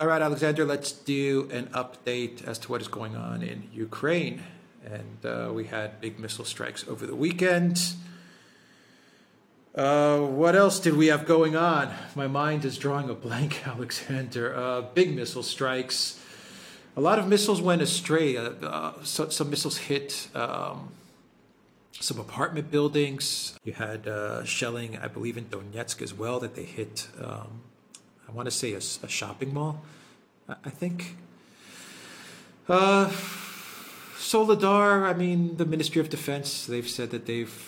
All right, Alexander, let's do an update as to what is going on in Ukraine. And uh, we had big missile strikes over the weekend. Uh, what else did we have going on? My mind is drawing a blank, Alexander. Uh, big missile strikes. A lot of missiles went astray. Uh, uh, so, some missiles hit um, some apartment buildings. You had uh, shelling, I believe, in Donetsk as well, that they hit, um, I want to say, a, a, shopping mall, I think. Uh, Soledar, I mean, the Ministry of Defense, they've said that they've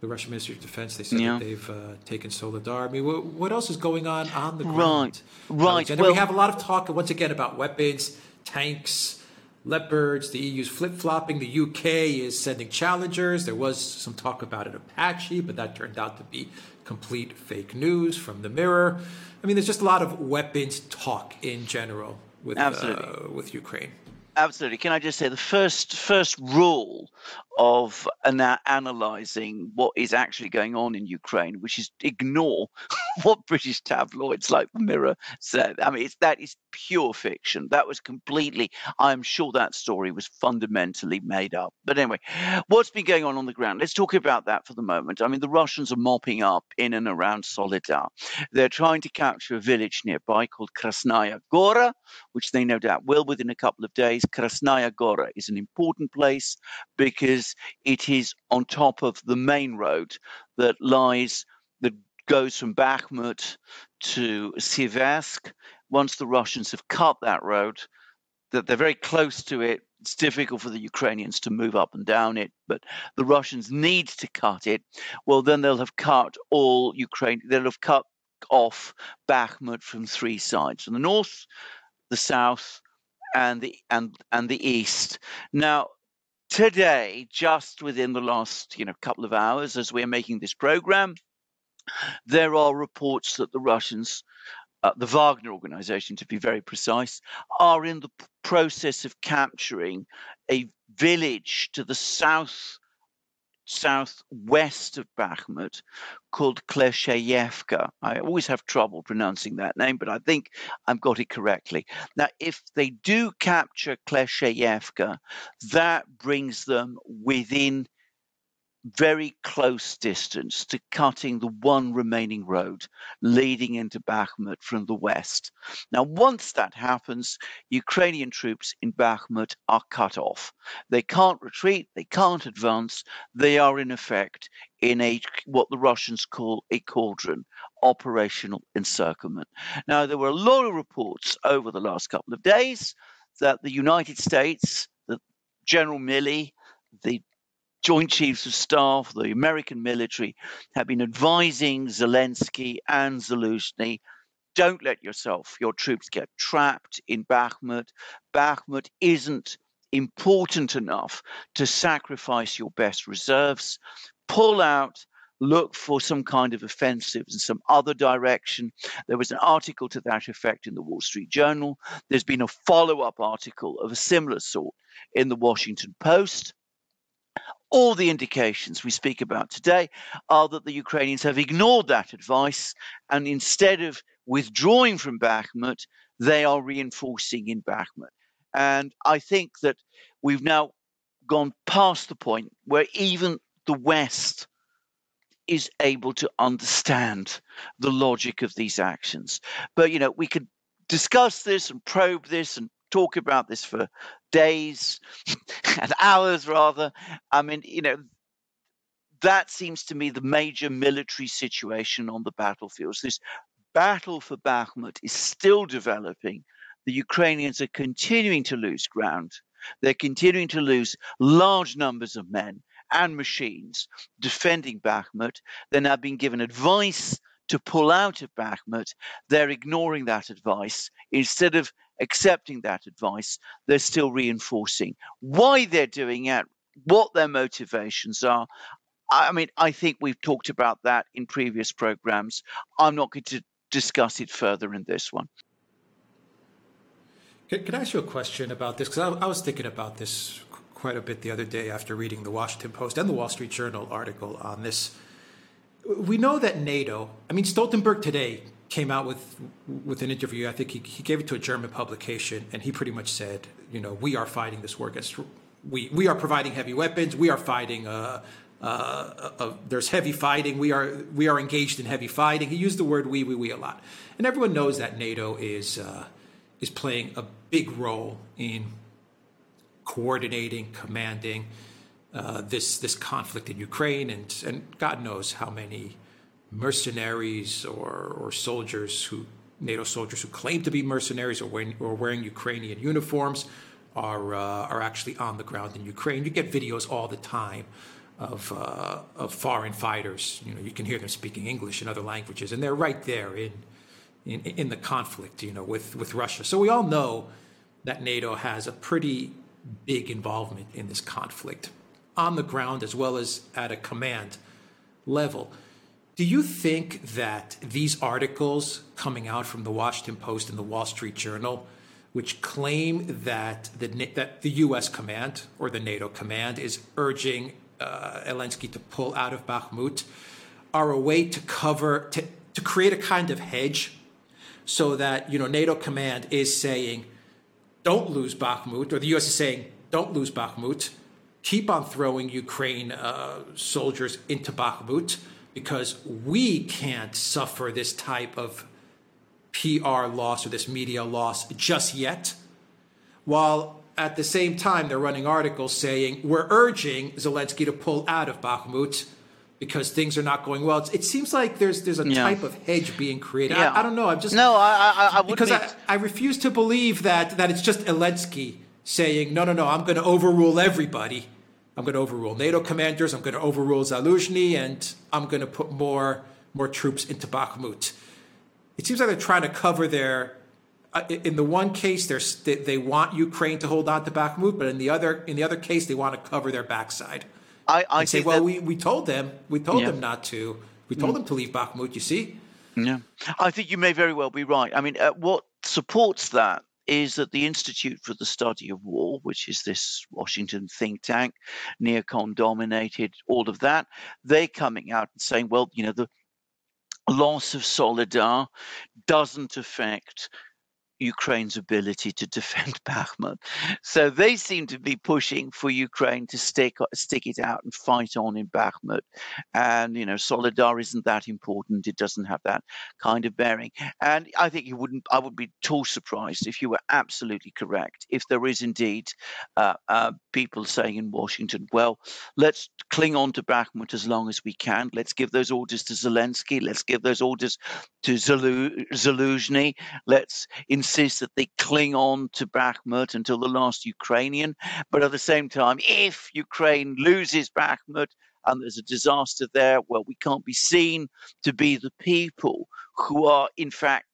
the Russian Ministry of Defense. They said yeah. that they've uh, taken Soledar. I mean, what, what, else is going on on the ground? Right, right. And well, we have a lot of talk once again about weapons, tanks, leopards. The EU's flip flopping. The UK is sending challengers. There was some talk about an Apache, but that turned out to be complete fake news from the Mirror. I mean, there's just a lot of weapons talk in general with uh, with Ukraine. Absolutely. Can I just say the first first rule of ana- analyzing what is actually going on in Ukraine, which is ignore what British tabloids like the Mirror said. I mean, it's, that is pure fiction. That was completely. I'm sure that story was fundamentally made up. But anyway, what's been going on on the ground? Let's talk about that for the moment. I mean, the Russians are mopping up in and around Soledar. They're trying to capture a village nearby called Krasnaya Gora, which they no doubt will within a couple of days. Krasnaya Gora is an important place because it is on top of the main road that lies that goes from Bakhmut to Siversk. Once the Russians have cut that road, that they're very close to it. It's difficult for the Ukrainians to move up and down it, but the Russians need to cut it. Well, then they'll have cut all Ukraine. They'll have cut off Bakhmut from three sides: from the north, the south, and the and and the east. Now, today, just within the last you know couple of hours, as we're making this program, there are reports that the Russians, uh, the Wagner organization to be very precise, are in the process of capturing a village to the south southwest of Bakhmut called Klesheyevka. I always have trouble pronouncing that name, but I think I've got it correctly. Now, if they do capture Klesheyevka, that brings them within very close distance to cutting the one remaining road leading into Bakhmut from the west. Now, once that happens, Ukrainian troops in Bakhmut are cut off. They can't retreat, they can't advance. They are, in effect, in a what the Russians call a cauldron, operational encirclement. Now, there were a lot of reports over the last couple of days that the United States, that General Milley, the Joint Chiefs of Staff, the American military, have been advising Zelensky and Zelensky don't let yourself, your troops get trapped in Bakhmut. Bakhmut isn't important enough to sacrifice your best reserves. Pull out, look for some kind of offensive in some other direction. There was an article to that effect in the Wall Street Journal. There's been a follow up article of a similar sort in the Washington Post. All the indications we speak about today are that the Ukrainians have ignored that advice and instead of withdrawing from Bakhmut, they are reinforcing in Bakhmut. And I think that we've now gone past the point where even the West is able to understand the logic of these actions. But, you know, we could discuss this and probe this and talk about this for days and hours, rather. I mean, you know, that seems to me the major military situation on the battlefields. This battle for Bakhmut is still developing. The Ukrainians are continuing to lose ground. They're continuing to lose large numbers of men and machines defending Bakhmut. They're now being given advice to pull out of Bakhmut. They're ignoring that advice. Instead of accepting that advice, they're still reinforcing why they're doing it, what their motivations are. I mean, I think we've talked about that in previous programs. I'm not going to discuss it further in this one. Can, I ask you a question about this? Because I, I was thinking about this quite a bit the other day after reading the Washington Post and the Wall Street Journal article on this. We know that NATO, I mean, Stoltenberg today came out with with an interview. I think he, he gave it to a German publication, and he pretty much said, you know, we are fighting this war against. We we are providing heavy weapons. We are fighting. Uh, uh, uh, there's heavy fighting. We are we are engaged in heavy fighting. He used the word we we we a lot, and everyone knows that NATO is uh, is playing a big role in coordinating, commanding uh, this this conflict in Ukraine, and and God knows how many mercenaries or or soldiers who NATO soldiers who claim to be mercenaries or wearing, or wearing Ukrainian uniforms are uh, are actually on the ground in Ukraine. You get videos all the time of uh, of foreign fighters. You know, you can hear them speaking English and other languages, and they're right there in in, in the conflict. You know, with with Russia. So we all know that NATO has a pretty big involvement in this conflict on the ground as well as at a command level. Do you think that these articles coming out from the Washington Post and the Wall Street Journal, which claim that the, that the U.S. command or the NATO command is urging uh, Zelensky to pull out of Bakhmut, are a way to cover, to, to create a kind of hedge so that, you know, NATO command is saying, don't lose Bakhmut, or the U.S. is saying, don't lose Bakhmut keep on throwing Ukraine uh, soldiers into Bakhmut because we can't suffer this type of PR loss or this media loss just yet. While at the same time, they're running articles saying we're urging Zelensky to pull out of Bakhmut because things are not going well. It's, it seems like there's there's a yeah. type of hedge being created. Yeah. I, I, don't know. I'm just no. I I, I because I, I refuse to believe that that it's just Zelensky saying no no no. I'm going to overrule everybody I'm going to overrule NATO commanders. I'm going to overrule Zaluzhny, and I'm going to put more more troops into Bakhmut. It seems like they're trying to cover their. Uh, in the one case, they, they want Ukraine to hold on to Bakhmut, but in the other in the other case, they want to cover their backside. I, I say, well, that, we, we told them, we told yeah. them not to. We told mm. them to leave Bakhmut. You see. Yeah, I think you may very well be right. I mean, uh, what supports that is that the Institute for the Study of War, which is this Washington think tank, neocon dominated, all of that, they're coming out and saying, well, you know, the loss of Soledar doesn't affect Ukraine's ability to defend Bakhmut. So they seem to be pushing for Ukraine to stick stick it out and fight on in Bakhmut. And you know, Soledar isn't that important. It doesn't have that kind of bearing. And I think you wouldn't. I would be too surprised if you were absolutely correct. If there is indeed uh, uh, people saying in Washington, well, let's cling on to Bakhmut as long as we can. Let's give those orders to Zelensky. Let's give those orders to Zaluzhny. Let's in insist that they cling on to Bakhmut until the last Ukrainian. But at the same time, if Ukraine loses Bakhmut and there's a disaster there, well, we can't be seen to be the people who are, in fact,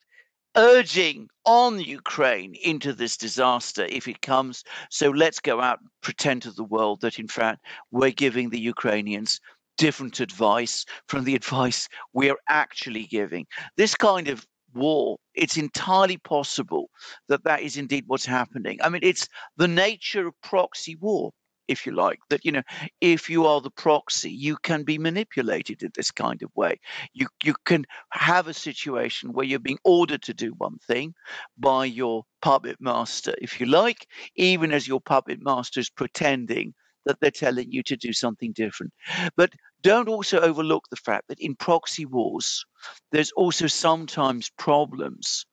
urging on Ukraine into this disaster if it comes. So let's go out and pretend to the world that, in fact, we're giving the Ukrainians different advice from the advice we're actually giving. This kind of war. It's entirely possible that that is indeed what's happening. I mean, it's the nature of proxy war, if you like, that, you know, if you are the proxy, you can be manipulated in this kind of way. You, you can have a situation where you're being ordered to do one thing by your puppet master, if you like, even as your puppet master is pretending that they're telling you to do something different. But don't also overlook the fact that in proxy wars, there's also sometimes problems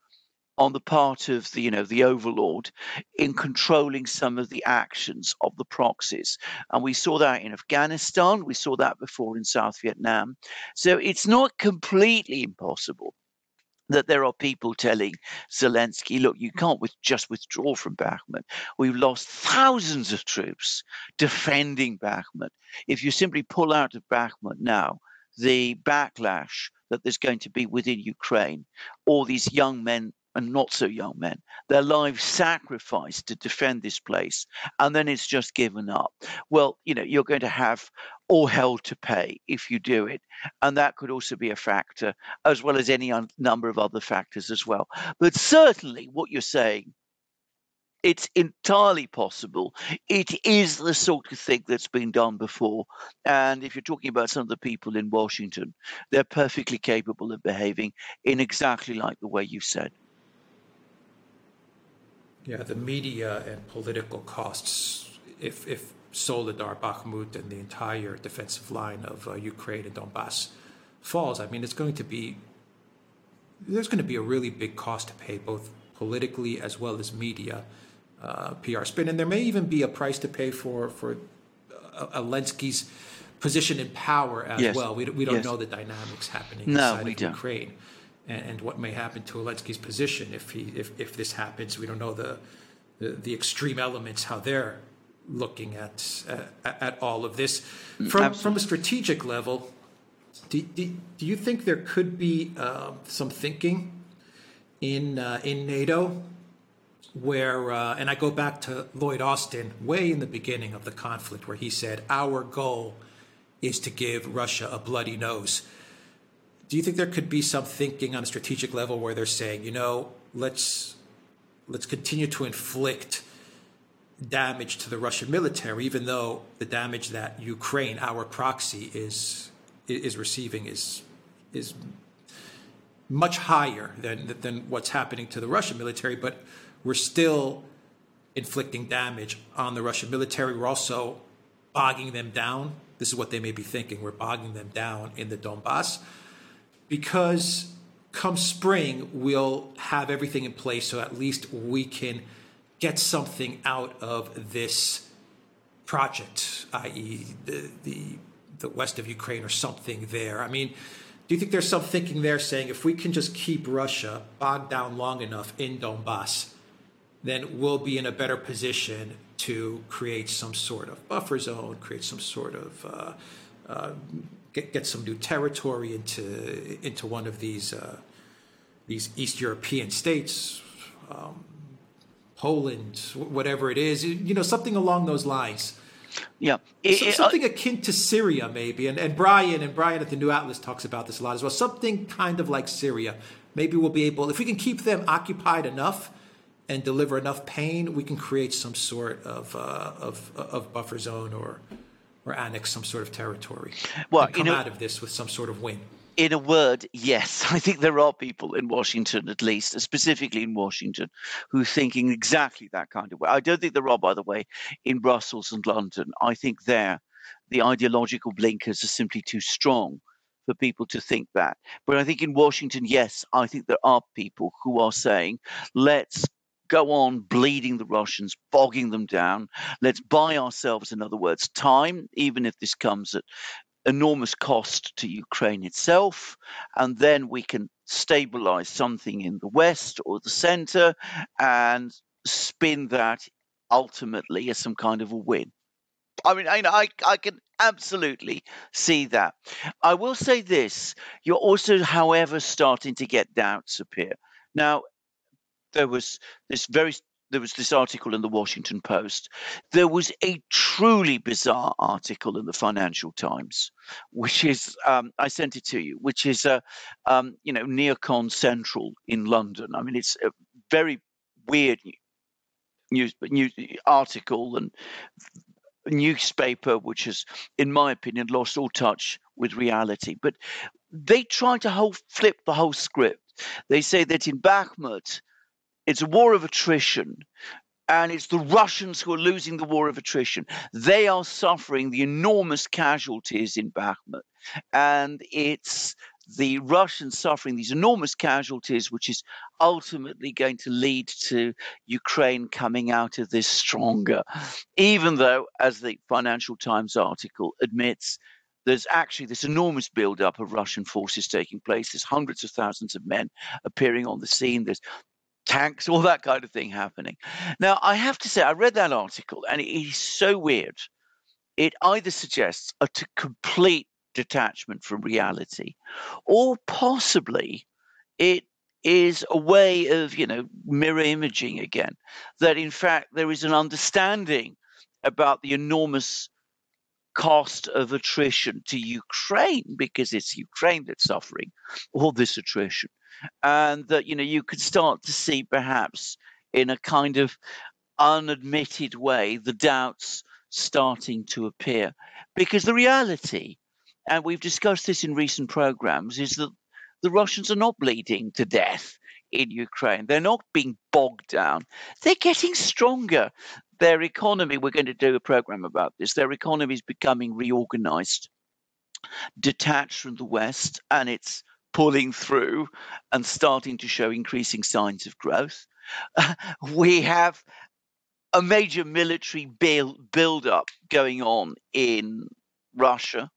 on the part of the you know the overlord in controlling some of the actions of the proxies. And we saw that in afghanistan. We saw that before in south vietnam. So it's not completely impossible that there are people telling Zelensky, look, you mm. can't with, just withdraw from Bakhmut. We've lost thousands of troops defending Bakhmut. If you simply pull out of Bakhmut now, the backlash that there's going to be within Ukraine, all these young men and not so young men, their lives sacrificed to defend this place, and then it's just given up. Well, you know, you're going to have all hell to pay if you do it. And that could also be a factor, as well as any un- number of other factors as well. But certainly, what you're saying it's entirely possible. It is the sort of thing that's been done before. And if you're talking about some of the people in Washington, they're perfectly capable of behaving in exactly like the way you said. Yeah, the media and political costs, if, if Soledar, Bakhmut, and the entire defensive line of uh, Ukraine and Donbass falls, I mean, it's going to be, there's going to be a really big cost to pay, both politically as well as media uh, PR spin, and there may even be a price to pay for for uh, Zelensky's position in power as yes. well. We, we don't yes. know the dynamics happening no, inside of don't. Ukraine and, and, what may happen to Zelensky's position if he if, if this happens. We don't know the, the, the extreme elements how they're looking at at, at all of this from from a strategic level. Do, do, do you think there could be uh, some thinking in uh, in NATO where, uh, and I go back to Lloyd Austin way in the beginning of the conflict, where he said, Our goal is to give Russia a bloody nose. Do you think there could be some thinking on a strategic level where they're saying, you know, let's let's continue to inflict damage to the Russian military, even though the damage that Ukraine, our proxy, is is receiving is is much higher than than what's happening to the Russian military, but we're still inflicting damage on the Russian military. We're also bogging them down. This is what they may be thinking. We're bogging them down in the Donbass because come spring, we'll have everything in place so at least we can get something out of this project, i.e., the, the, the west of Ukraine or something there. I mean, do you think there's some thinking there saying if we can just keep Russia bogged down long enough in Donbass, then we'll be in a better position to create some sort of buffer zone, create some sort of uh, uh, get get some new territory into into one of these uh, these East European states, um, Poland, whatever it is, you know, something along those lines. Yeah, it, so, something akin to Syria, maybe. And and Brian and Brian at the New Atlas talks about this a lot as well. Something kind of like Syria. Maybe we'll be able, if we can keep them occupied enough and deliver enough pain, we can create some sort of uh, of, of buffer zone or or annex some sort of territory. Well, come you know, out of this with some sort of win. In a word, yes. I think there are people in Washington, at least, specifically in Washington, who are thinking exactly that kind of way. I don't think there are, by the way, in Brussels and London. I think there, the ideological blinkers are simply too strong for people to think that. But I think in Washington, yes, I think there are people who are saying, let's go on bleeding the Russians, bogging them down. Let's buy ourselves, in other words, time, even if this comes at enormous cost to Ukraine itself. And then we can stabilize something in the West or the center and spin that ultimately as some kind of a win. I mean, I, I, I can absolutely see that. I will say this you're also, however, starting to get doubts appear. Now, there was this very there was this article in the Washington Post. There was a truly bizarre article in the Financial Times, which is um, I sent it to you, which is a um, you know neocon central in London. I mean, it's a very weird news, news article and newspaper, which has, in my opinion, lost all touch with reality. But they try to whole, flip the whole script. They say that in Bakhmut, it's a war of attrition. And it's the Russians who are losing the war of attrition. They are suffering the enormous casualties in Bakhmut. And it's the Russians suffering these enormous casualties, which is ultimately going to lead to Ukraine coming out of this stronger. Even though, as the Financial Times article admits, there's actually this enormous buildup of Russian forces taking place. There's hundreds of thousands of men appearing on the scene. There's tanks, all that kind of thing happening. Now, I have to say, I read that article and it is so weird. It either suggests a complete detachment from reality, or possibly it is a way of, you know, mirror imaging again. That in fact there is an understanding about the enormous cost of attrition to Ukraine because it's Ukraine that's suffering all this attrition and that you know you could start to see perhaps in a kind of unadmitted way, the doubts starting to appear. Because the reality, and we've discussed this in recent programs, is that the Russians are not bleeding to death in Ukraine. They're not being bogged down. They're getting stronger. Their economy, we're going to do a program about this, their economy is becoming reorganized, detached from the West, and it's pulling through and starting to show increasing signs of growth. We have a major military build, build up going on in Russia.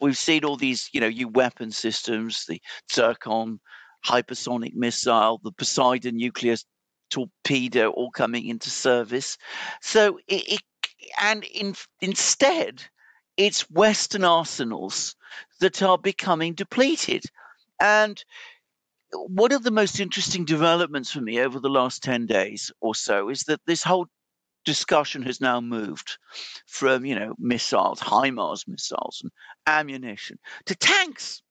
We've seen all these, you know, new weapon systems, the Zircon hypersonic missile, the Poseidon nuclear torpedo, all coming into service. So it, it and in, instead, it's Western arsenals that are becoming depleted. And one of the most interesting developments for me over the last 10 days or so is that this whole discussion has now moved from, you know, missiles, HIMARS missiles and ammunition to tanks.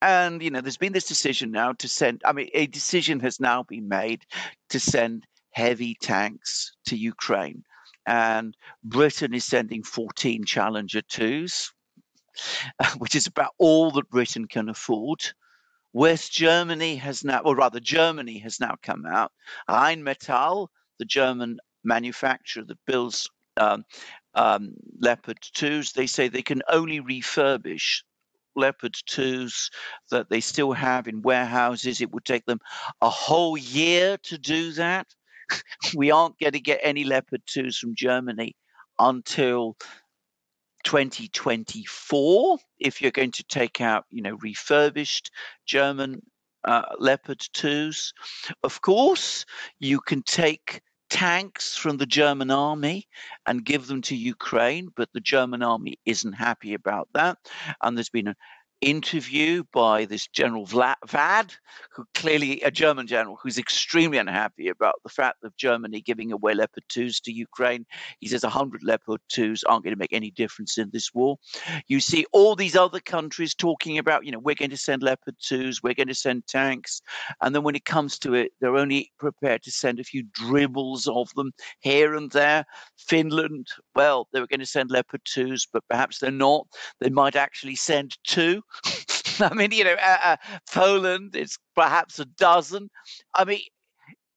And, you know, there's been this decision now to send, I mean, a decision has now been made to send heavy tanks to Ukraine. And Britain is sending 14 Challenger 2s, which is about all that Britain can afford. West Germany has now, or rather, Germany has now come out. Rheinmetall, the German manufacturer that builds um, um, Leopard 2s, they say they can only refurbish Leopard 2s that they still have in warehouses. It would take them a whole year to do that. we aren't going to get any Leopard 2s from Germany until 2024 if you're going to take out you know refurbished german uh, leopard 2s of course you can take tanks from the German army and give them to Ukraine, but the German army isn't happy about that. And there's been a, interview by this General Vad, who clearly a German general who's extremely unhappy about the fact of Germany giving away Leopard 2s to Ukraine. He says 100 Leopard 2s aren't going to make any difference in this war. You see all these other countries talking about, you know, we're going to send Leopard 2s, we're going to send tanks. And then when it comes to it, they're only prepared to send a few dribbles of them here and there. Finland, well, they were going to send Leopard 2s, but perhaps they're not. They might actually send two. I mean, you know, uh, uh, Poland, it's perhaps a dozen. I mean,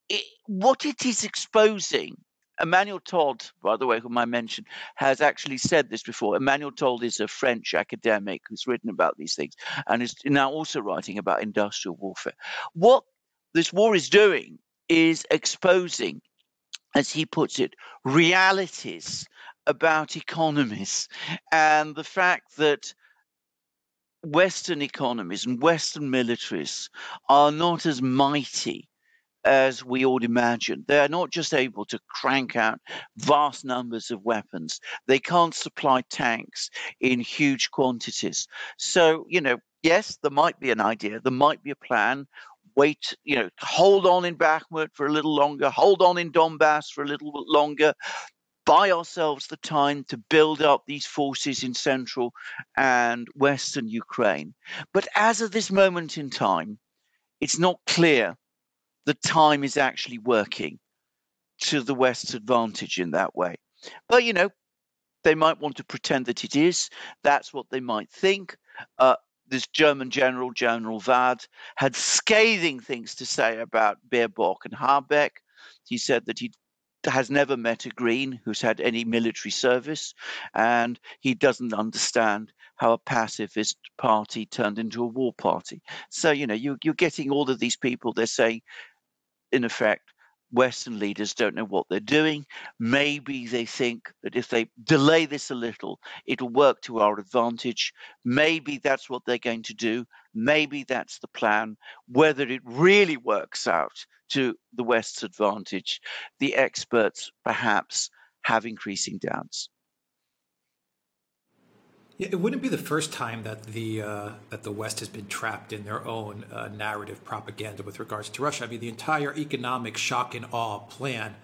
it, what it is exposing, Emmanuel Todd, by the way, whom I mentioned, has actually said this before. Emmanuel Todd is a French academic who's written about these things and is now also writing about industrial warfare. What this war is doing is exposing, as he puts it, realities about economies and the fact that Western economies and Western militaries are not as mighty as we all imagine. They're not just able to crank out vast numbers of weapons, they can't supply tanks in huge quantities. So, you know, yes, there might be an idea, there might be a plan. Wait, you know, hold on in Bakhmut for a little longer, hold on in Donbass for a little longer, buy ourselves the time to build up these forces in central and western Ukraine. But as of this moment in time, it's not clear the time is actually working to the West's advantage in that way. But, you know, they might want to pretend that it is. That's what they might think. Uh, this German general, General Vad, had scathing things to say about Baerbock and Habeck. He said that he'd has never met a Green who's had any military service, and he doesn't understand how a pacifist party turned into a war party. So, you know, you, you're getting all of these people, they're saying, in effect, Western leaders don't know what they're doing. Maybe they think that if they delay this a little, it'll work to our advantage. Maybe that's what they're going to do. Maybe that's the plan. Whether it really works out to the West's advantage, the experts perhaps have increasing doubts. Yeah, it wouldn't be the first time that the uh, that the West has been trapped in their own uh, narrative propaganda with regards to Russia. I mean, the entire economic shock and awe plan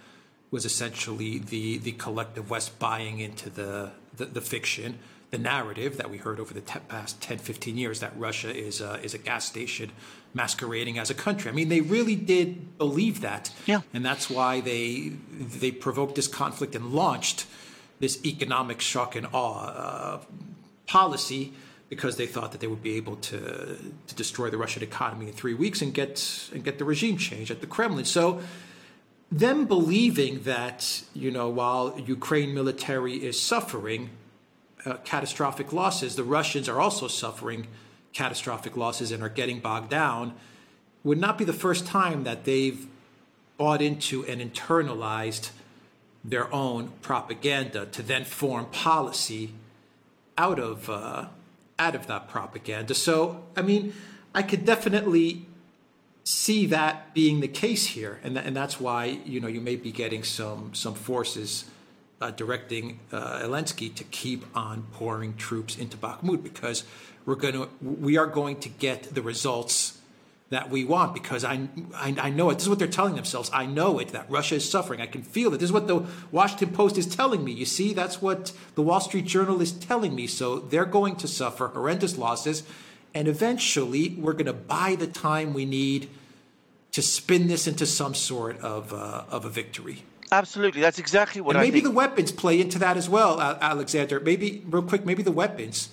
was essentially the the collective West buying into the the, the fiction the narrative that we heard over the past 10, 15 years that Russia is a, is a gas station masquerading as a country. I mean, they really did believe that, yeah. and that's why they they provoked this conflict and launched this economic shock and awe uh, policy because they thought that they would be able to to destroy the Russian economy in three weeks and get and get the regime change at the Kremlin. So them believing that you know while Ukraine military is suffering uh, catastrophic losses, the Russians are also suffering catastrophic losses and are getting bogged down would not be the first time that they've bought into and internalized their own propaganda to then form policy out of uh, out of that propaganda. So, I mean, I could definitely see that being the case here, and th- and that's why you know you may be getting some some forces uh, directing uh, Zelensky to keep on pouring troops into Bakhmut because we're going to we are going to get the results that we want because I, I, I know it. This is what they're telling themselves. I know it that Russia is suffering. I can feel it. This is what the Washington Post is telling me. You see, that's what the Wall Street Journal is telling me. So they're going to suffer horrendous losses, and eventually we're going to buy the time we need to spin this into some sort of uh, of a victory. Absolutely, that's exactly what. And maybe the weapons play into that as well, Alexander. Maybe real quick, maybe the weapons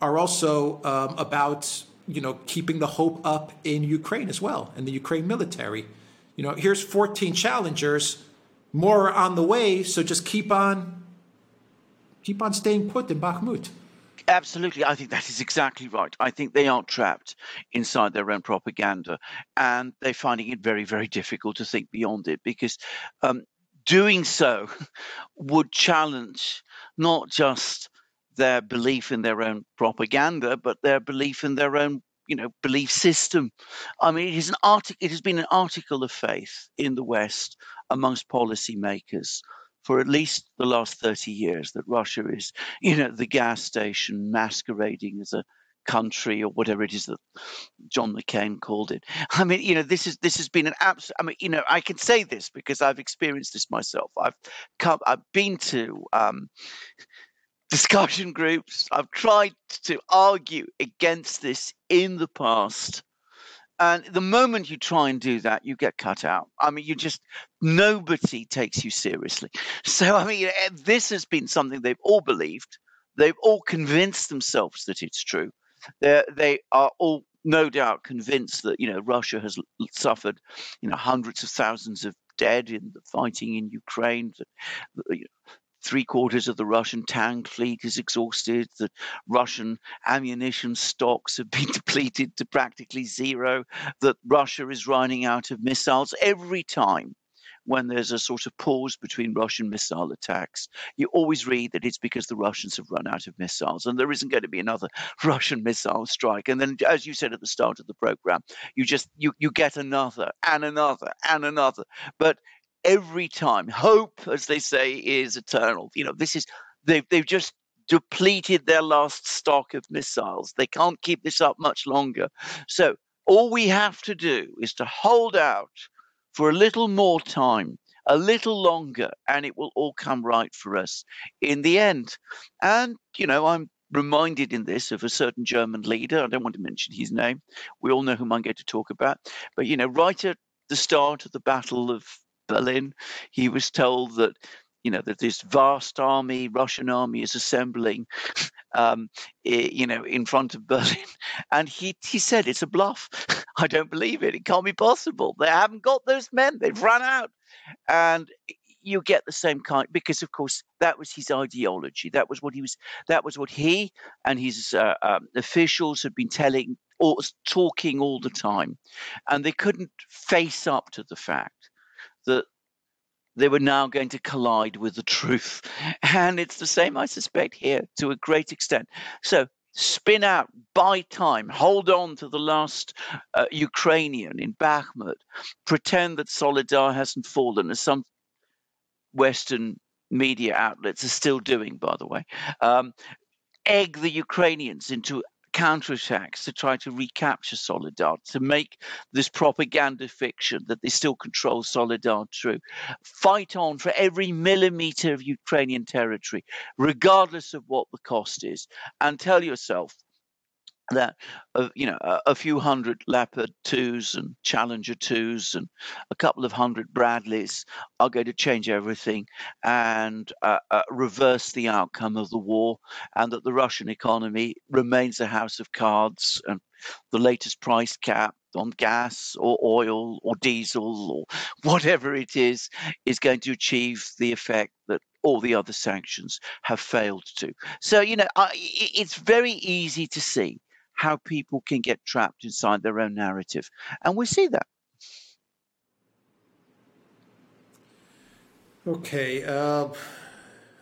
are also um, about you know keeping the hope up in Ukraine as well, and the Ukraine military. You know, here's 14 challengers, more on the way, so just keep on keep on staying put in Bakhmut. Absolutely, I think that is exactly right. I think they are trapped inside their own propaganda, and they're finding it very, very difficult to think beyond it because um, doing so would challenge not just their belief in their own propaganda, but their belief in their own you know belief system. I mean, it is an artic- It has been an article of faith in the West amongst policymakers for at least the last 30 years that Russia is, you know, the gas station masquerading as a country or whatever it is that John McCain called it. I mean, you know, this is this has been an absolute. I mean, you know, I can say this because I've experienced this myself. I've come, I've been to um, discussion groups. I've tried to argue against this in the past. And the moment you try and do that, you get cut out. I mean, you just, nobody takes you seriously. So, I mean, eh, this has been something they've all believed. They've all convinced themselves that it's true. They're, they are all no doubt convinced that, you know, Russia has suffered, you know, hundreds of thousands of dead in the fighting in Ukraine. Three quarters of the Russian tank fleet is exhausted, the Russian ammunition stocks have been depleted to practically zero, that Russia is running out of missiles every time. When there's a sort of pause between Russian missile attacks, you always read that it's because the Russians have run out of missiles and there isn't going to be another Russian missile strike. And then, as you said at the start of the program, you just you you get another and another and another. But every time. Hope, as they say, is eternal. You know, this is they've they've just depleted their last stock of missiles. They can't keep this up much longer. So all we have to do is to hold out for a little more time, a little longer, and it will all come right for us in the end. And, you know, I'm reminded in this of a certain German leader. I don't want to mention his name. We all know whom I'm going to talk about. But, you know, right at the start of the Battle of Berlin. He was told that you know that this vast army, Russian army, is assembling, um, you know, in front of Berlin, and he he said it's a bluff. I don't believe it. It can't be possible. They haven't got those men. They've run out, and you get the same kind because, of course, that was his ideology. That was what he was. That was what he and his uh, um, officials had been telling or talking all the time, and they couldn't face up to the fact that they were now going to collide with the truth. And it's the same, I suspect, here to a great extent. So spin out, buy time, hold on to the last uh, Ukrainian in Bakhmut, pretend that Soledar hasn't fallen, as some Western media outlets are still doing, by the way. Um, egg the Ukrainians into counterattacks to try to recapture Soledar, to make this propaganda fiction that they still control Soledar true. Fight on for every millimeter of Ukrainian territory, regardless of what the cost is, and tell yourself that uh, you know a, a, few hundred Leopard twos and Challenger twos and a couple of hundred Bradleys are going to change everything and uh, uh, reverse the outcome of the war, and that the Russian economy remains a house of cards and the latest price cap on gas or oil or diesel or whatever it is is going to achieve the effect that all the other sanctions have failed to. So, you know, it's very easy to see how people can get trapped inside their own narrative. And we see that. Okay. Uh,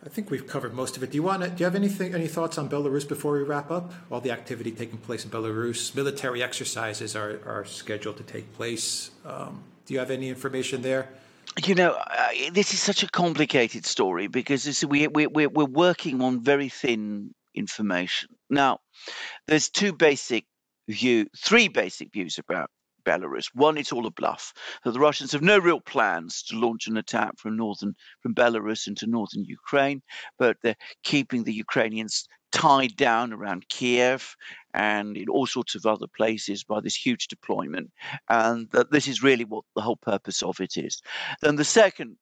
I think we've covered most of it. Do you want to, do you have anything any thoughts on Belarus before we wrap up? All the activity taking place in Belarus, military exercises are, are scheduled to take place. Um, do you have any information there? You know, uh, this is such a complicated story because we, we, we're, we're working on very thin information. Now, there's two basic view, three basic views about Belarus. One, it's all a bluff. That the Russians have no real plans to launch an attack from northern from Belarus into northern Ukraine, but they're keeping the Ukrainians tied down around Kiev and in all sorts of other places by this huge deployment, and that this is really what the whole purpose of it is. Then the second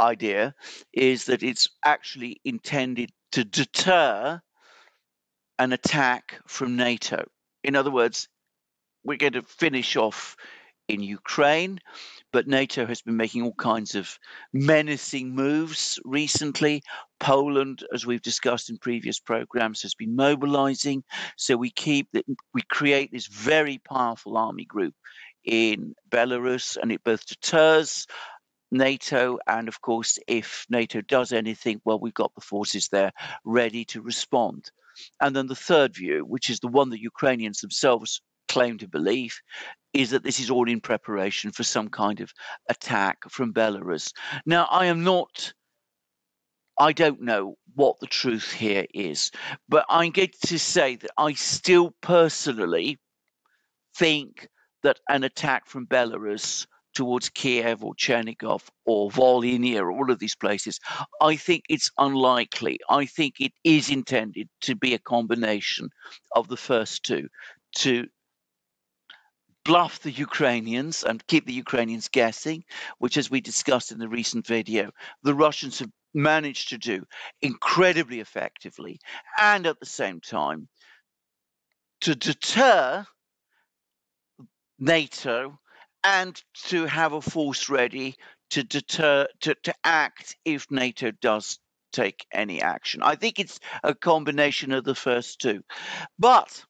idea is that it's actually intended to deter an attack from NATO. In other words, we're going to finish off in Ukraine, but NATO has been making all kinds of menacing moves recently. Poland, as we've discussed in previous programs, has been mobilizing. So we keep we create this very powerful army group in Belarus, and it both deters NATO, and of course, if NATO does anything, well, we've got the forces there ready to respond. And then the third view, which is the one that Ukrainians themselves claim to believe, is that this is all in preparation for some kind of attack from Belarus. Now, I am not, I don't know what the truth here is, but I'm going to say that I still personally think that an attack from Belarus towards Kiev or Chernigov or Volhynia or all of these places, I think it's unlikely. I think it is intended to be a combination of the first two to bluff the Ukrainians and keep the Ukrainians guessing, which, as we discussed in the recent video, the Russians have managed to do incredibly effectively, and at the same time, to deter NATO and to have a force ready to deter to, to act if NATO does take any action. I think it's a combination of the first two. But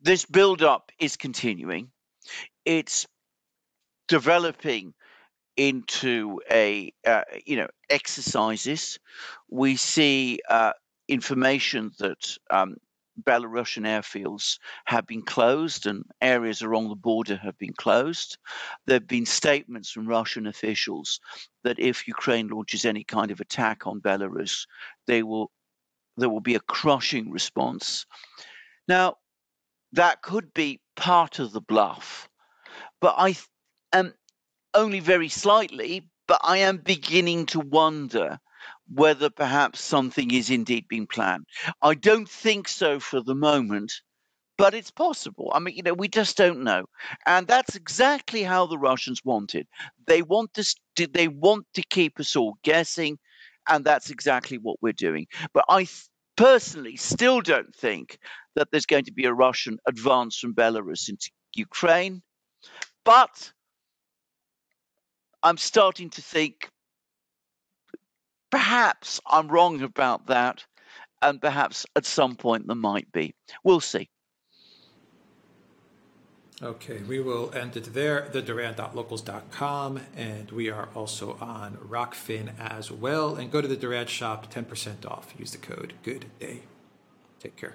this build up is continuing. It's developing into a uh, you know exercises. We see uh, information that um, Belarusian airfields have been closed and areas along the border have been closed. There have been statements from Russian officials that if Ukraine launches any kind of attack on Belarus, they will there will be a crushing response. Now, that could be part of the bluff, but I am um, only very slightly, but I am beginning to wonder whether perhaps something is indeed being planned. I don't think so for the moment, but it's possible. I mean, you know, we just don't know, and that's exactly how the Russians want it. They want to, they want to keep us all guessing, and that's exactly what we're doing. But I personally still don't think that there's going to be a Russian advance from Belarus into Ukraine, but I'm starting to think Perhaps I'm wrong about that, and perhaps at some point there might be. We'll see. Okay, we will end it there, theduran.locals.com, and we are also on Rokfin as well. And go to the Duran shop, 10% off. Use the code GOOD DAY. Take care.